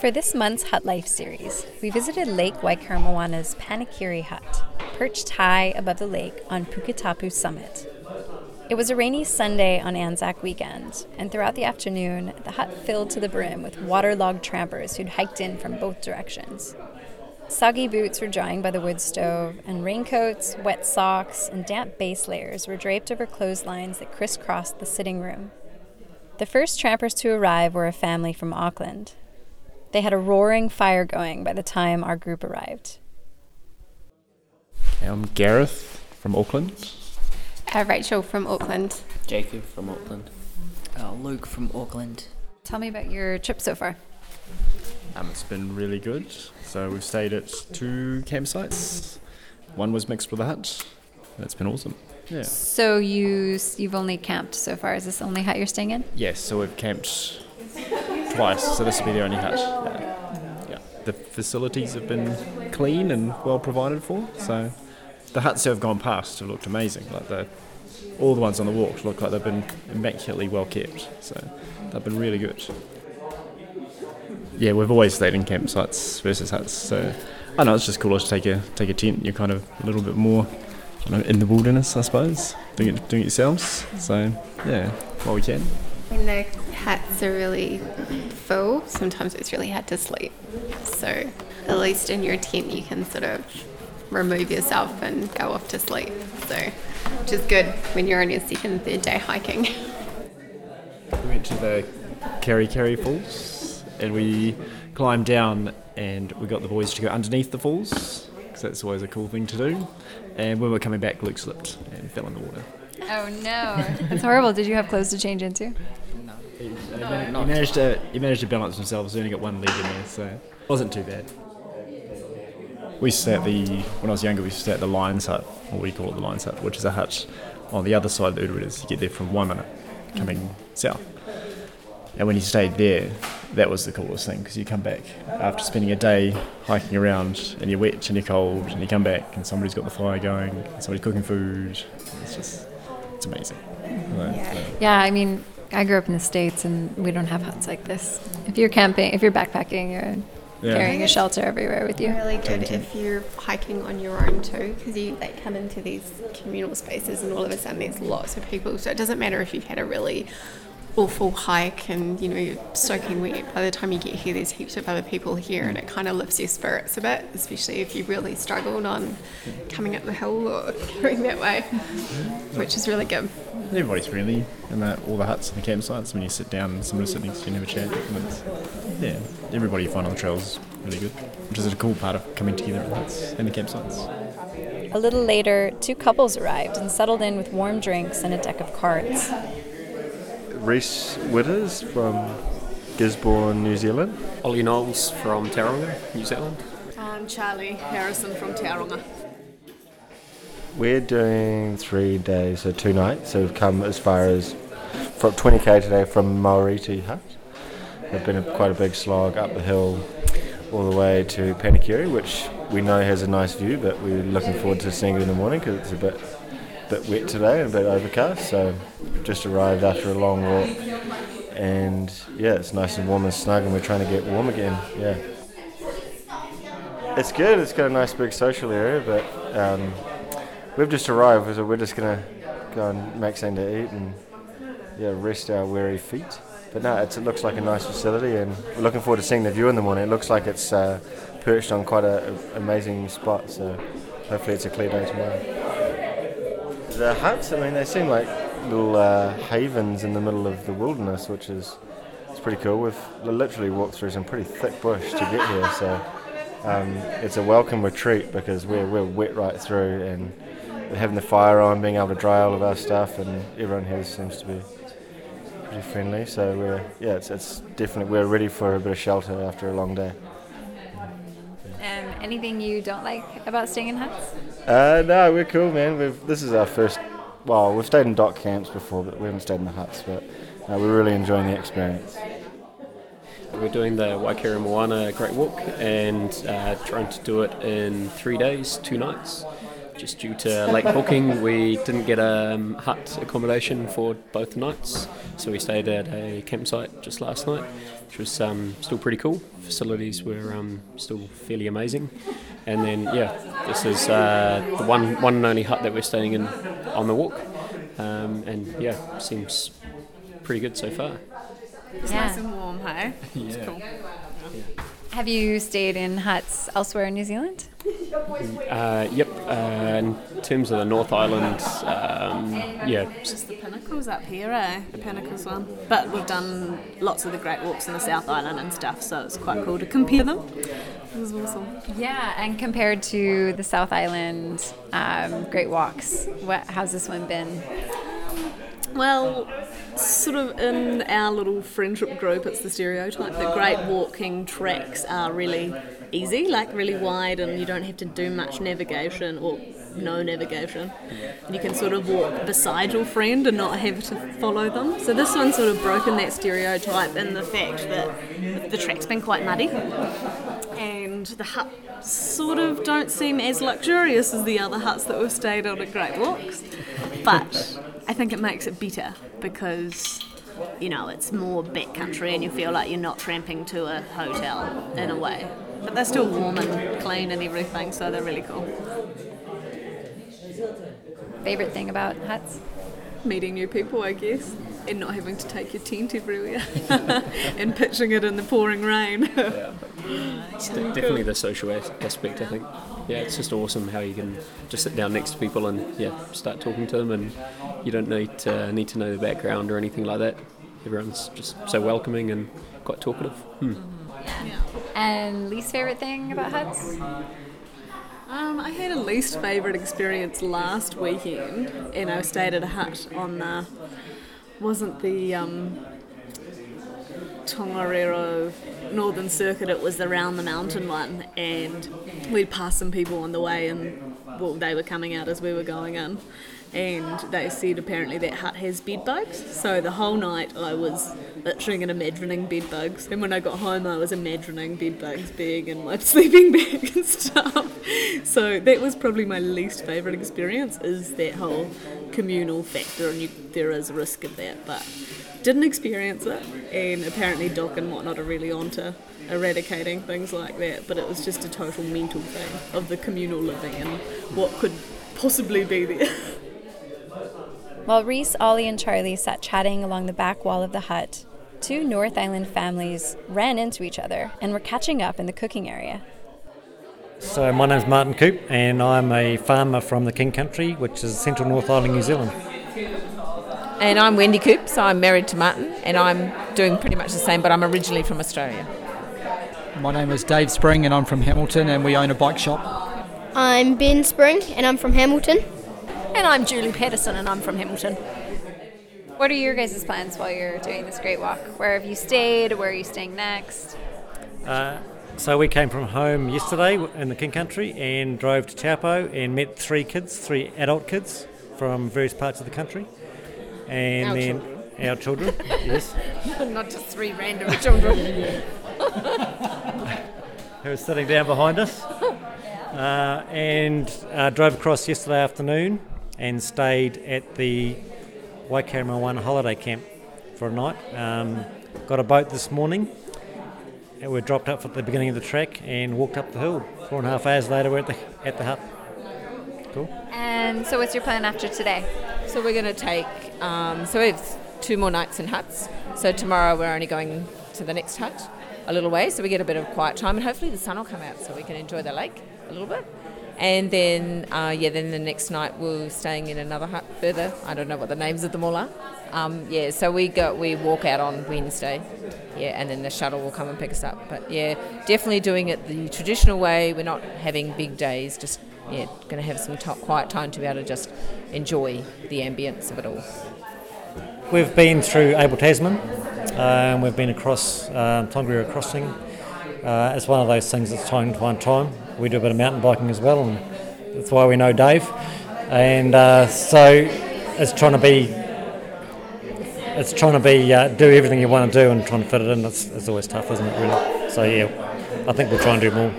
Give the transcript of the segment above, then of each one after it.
For this month's Hut Life series, we visited Lake Waikaremoana's Panekire Hut, perched high above the lake on Puketapu Summit. It was a rainy Sunday on Anzac weekend, and throughout the afternoon, the hut filled to the brim with waterlogged trampers who'd hiked in from both directions. Soggy boots were drying by the wood stove, and raincoats, wet socks, and damp base layers were draped over clotheslines that crisscrossed the sitting room. The first trampers to arrive were a family from Auckland. They had a roaring fire going by the time our group arrived. I'm Gareth from Auckland. Uh, Rachel from Auckland. Jacob from Auckland. Uh, Luke from Auckland. Tell me about your trip so far. Um, it's been really good. So we've stayed at two campsites. One was mixed with a hut. It's been awesome. Yeah. So you you've only camped so far. Is this the only hut you're staying in? Yes. So we've camped twice. So this will be the only hut. Yeah. yeah. The facilities have been clean and well provided for. So the huts that have gone past have looked amazing. Like the all the ones on the walk look like they've been immaculately well kept. So they've been really good yeah, we've always stayed in campsites versus huts. So I know it's just cooler to take a take a tent. You're kind of a little bit more you know, in the wilderness, I suppose, doing it doing it yourselves. So yeah, while we can. When the huts are really full, sometimes it's really hard to sleep. So at least in your tent, you can sort of remove yourself and go off to sleep. So which is good when you're on your second, third day hiking. We went to the Kerry Kerry Falls and we climbed down and we got the boys to go underneath the falls because that's always a cool thing to do. And when we were coming back, Luke slipped and fell in the water. Oh no, that's horrible. Did you have clothes to change into? No. He, no, he managed to he managed to balance himself. He's only got one leg in there, so it wasn't too bad. We used to stay at the when I was younger. We used to stay at the Lions Hut, or we call it the Lions Hut, which is a hut on the other side of the Ureweras. You get there from Waimana, coming mm. south. And when you stayed there, that was the coolest thing because you come back after spending a day hiking around and you're wet and you're cold and you come back and somebody's got the fire going and somebody's cooking food. It's just, it's amazing. Yeah. yeah, I mean, I grew up in the States and we don't have huts like this. If you're camping, if you're backpacking, you're yeah. carrying a shelter everywhere with you. Really good if you're hiking on your own too, because you they come into these communal spaces and all of a sudden there's lots of people. So it doesn't matter if you've had a really awful hike and you know you're soaking wet. By the time you get here there's heaps of other people here and it kind of lifts your spirits a bit especially if you really struggled on coming up the hill or going that way which is really good. Everybody's friendly in that all the huts and the campsites. When you sit down and somebody's sitting next to you and have a chat yeah everybody you find on the trails really good which is a cool part of coming together in the huts and the campsites. A little later, two couples arrived and settled in with warm drinks and a deck of cards. Reese Witters from Gisborne, New Zealand. Ollie Knowles from Tauranga, New Zealand. I'm Charlie Harrison from Tauranga. We're doing three days, so two nights. So we've come as far as from 20k today from Marauiti Hut. We've been a, quite a big slog up the hill all the way to Panekire, which we know has a nice view, but we're looking forward to seeing it in the morning because it's a bit bit wet today and a bit overcast. So just arrived after a long walk, and yeah, it's nice and warm and snug, and we're trying to get warm again. Yeah, it's good. It's got a nice big social area, but um, we've just arrived, so we're just gonna go and make something to eat and yeah, rest our weary feet. But no, it looks like a nice facility, and we're looking forward to seeing the view in the morning. It looks like it's uh, perched on quite an amazing spot, so hopefully it's a clear day tomorrow the huts, I mean, they seem like little uh, havens in the middle of the wilderness, which is it's pretty cool. We've literally walked through some pretty thick bush to get here, so um, it's a welcome retreat because we're, we're wet right through and having the fire on, being able to dry all of our stuff, and everyone here seems to be pretty friendly. So we're yeah, it's, it's definitely we're ready for a bit of shelter after a long day. Um, anything you don't like about staying in huts? Uh, no, we're cool, man. We've, this is our first. Well, we've stayed in DOC camps before, but we haven't stayed in the huts. But uh, we're really enjoying the experience. We're doing the Waikaremoana Great Walk and uh, trying to do it in three days, two nights. just due to late booking, we didn't get a um, hut accommodation for both nights, so we stayed at a campsite just last night, which was um, still pretty cool. Facilities were um, still fairly amazing, and then yeah, this is uh, the one one and only hut that we're staying in on the walk, um, and yeah, seems pretty good so far. It's Yeah. nice and warm, hey? It's Yeah. cool. Have you stayed in huts elsewhere in New Zealand? Uh, yep. Uh, in terms of the North Island, um, yeah, Just the pinnacles up here, eh? The pinnacles one. But we've done lots of the great walks in the South Island and stuff, so it's quite cool to compare them. It was awesome. Yeah, and compared to the South Island um, Great Walks, what, how's this one been? Well, sort of in our little friendship group, it's the stereotype that great walking tracks are really easy, like really wide, and you don't have to do much navigation or no navigation. You can sort of walk beside your friend and not have to follow them. So this one's sort of broken that stereotype in the fact that the track's been quite muddy. And the huts sort of don't seem as luxurious as the other huts that we've stayed on at Great Walks. But I think it makes it better because, you know, it's more backcountry and you feel like you're not tramping to a hotel in a way. But they're still warm and clean and everything, so they're really cool. Favorite thing about huts? Meeting new people, I guess, and not having to take your tent everywhere and pitching it in the pouring rain. Yeah, definitely the social as- aspect. I think. Yeah, it's just awesome how you can just sit down next to people and yeah, start talking to them, and you don't need to need to know the background or anything like that. Everyone's just so welcoming and quite talkative. Hmm. And least favorite thing about huts? Um, I had a least favourite experience last weekend, and I stayed at a hut on the wasn't the um, Tongariro Northern Circuit. It was the round the mountain one, and we'd passed some people on the way, and well, they were coming out as we were going in. And they said apparently that hut has bed bugs. So the whole night I was itching and imagining bed bugs. And when I got home, I was imagining bed bugs being in my sleeping bag and stuff. So that was probably my least favourite experience is that whole communal factor and you, there is a risk of that. But didn't experience it. And apparently DOC and whatnot are really onto eradicating things like that. But it was just a total mental thing of the communal living and what could possibly be there. While Reese, Ollie, and Charlie sat chatting along the back wall of the hut, two North Island families ran into each other and were catching up in the cooking area. So my name's Martin Coop and I'm a farmer from the King Country, which is central North Island, New Zealand. And I'm Wendy Coop, so I'm married to Martin, and I'm doing pretty much the same, but I'm originally from Australia. My name is Dave Spring and I'm from Hamilton and we own a bike shop. I'm Ben Spring and I'm from Hamilton. And I'm Julie Patterson and I'm from Hamilton. What are your guys' plans while you're doing this great walk? Where have you stayed? Where are you staying next? Uh, so we came from home yesterday in the King Country and drove to Taupo and met three kids, three adult kids from various parts of the country. And Our then children. our children, yes, Not just three random children. who are sitting down behind us. Uh, and uh, drove across yesterday afternoon and stayed at the Waikaremoana holiday camp for a night. Um, got a boat this morning. And we dropped up at the beginning of the track and walked up the hill. Four and a half hours later, we're at the, at the hut. Cool. And so, what's your plan after today? So we're going to take, um, so we have two more nights in huts. So tomorrow we're only going to the next hut a little way, so we get a bit of quiet time, and hopefully the sun will come out so we can enjoy the lake a little bit. And then, uh, yeah, then the next night we're staying in another hut further. I don't know what the names of them all are. Um, yeah, so we go, we walk out on Wednesday, yeah, and then the shuttle will come and pick us up. But yeah, definitely doing it the traditional way. We're not having big days, just yeah, going to have some t- quiet time to be able to just enjoy the ambience of it all. We've been through Abel Tasman, um, we've been across um, Tongariro Crossing. Uh, it's one of those things that's time to one time. We do a bit of mountain biking as well, and that's why we know Dave. And uh, so it's trying to be, it's trying to be uh, do everything you want to do and trying to fit it in. It's, it's always tough, isn't it? Really. So yeah, I think we'll try and do more.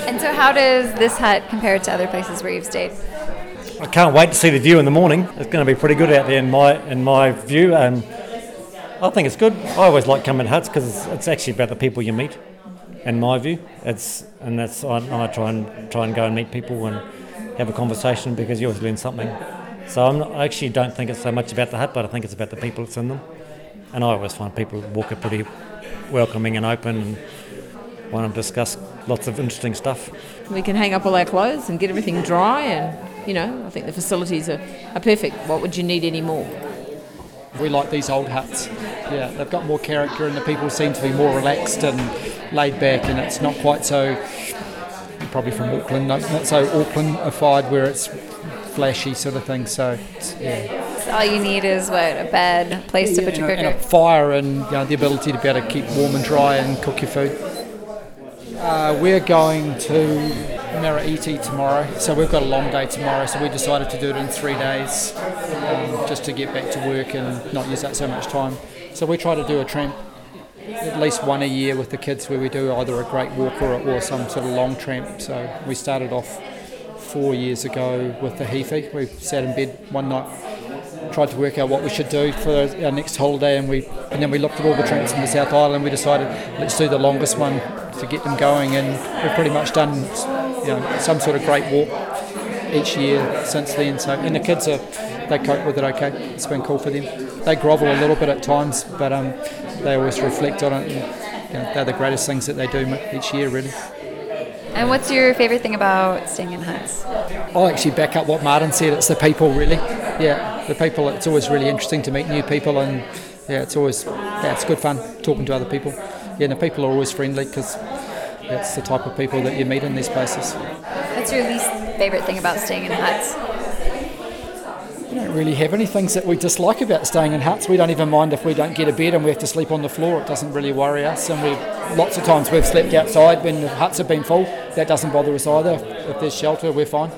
And so, how does this hut compare to other places where you've stayed? I can't wait to see the view in the morning. It's going to be pretty good out there in my in my view. Um, I think it's good. I always like coming to huts because it's, it's actually about the people you meet. In my view, it's and that's I, I try and try and go and meet people and have a conversation because you always learn something. So I'm not, I actually don't think it's so much about the hut, but I think it's about the people that's in them. And I always find people walk are pretty welcoming and open and want to discuss lots of interesting stuff. We can hang up all our clothes and get everything dry, and you know, I think the facilities are, are perfect. What would you need any more? We like these old huts. Yeah, they've got more character, and the people seem to be more relaxed and laid back, and it's not quite so. Probably from Auckland, not, not so Aucklandified where it's flashy sort of thing. So, yeah. So all you need is what a bed, a place to put your a, and a fire, and you know, the ability to be able to keep warm and dry and cook your food. Uh, we're going to Marauiti tomorrow, so we've got a long day tomorrow. So we decided to do it in three days, um, just to get back to work and not use that so much time. So we try to do a tramp at least one a year with the kids, where we do either a great walk or, or some sort of long tramp. So we started off four years ago with the Heaphy. We sat in bed one night, tried to work out what we should do for our next holiday, and we and then we looked at all the tramps in the South Island. We decided let's do the longest one to get them going, and we've pretty much done you know some sort of great walk each year since then. So and the kids are they cope with it okay. It's been cool for them. They grovel a little bit at times, but um, they always reflect on it. And, you know, they're the greatest things that they do each year, really. And what's your favorite thing about staying in huts? I'll actually back up what Martin said. It's the people, really. Yeah, the people. It's always really interesting to meet new people, and yeah, it's always yeah, it's good fun talking to other people. Yeah, and the people are always friendly because that's the type of people that you meet in these places. What's your least favorite thing about staying in huts? We don't really have any things that we dislike about staying in huts. We don't even mind if we don't get a bed and we have to sleep on the floor. It doesn't really worry us. And we lots of times we've slept outside when the huts have been full. That doesn't bother us either. If there's shelter, we're fine. Do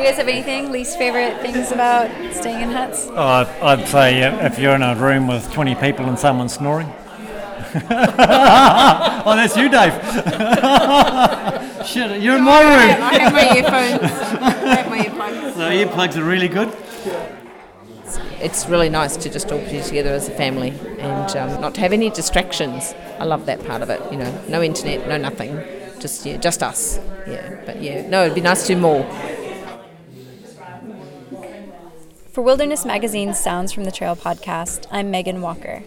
you guys have anything least favorite things about staying in huts? Oh, I'd, I'd say uh, if you're in a room with 20 people and someone's snoring. oh, that's you, Dave. Shit, you're in my room. I have my earphones. I have my earplugs. So earplugs are really good. It's really nice to just all be together as a family and um, not to have any distractions. I love that part of it. You know, no internet, no nothing. Just yeah, just us. Yeah, but yeah, no, it'd be nice to do more. For Wilderness Magazine's Sounds from the Trail podcast, I'm Megan Walker.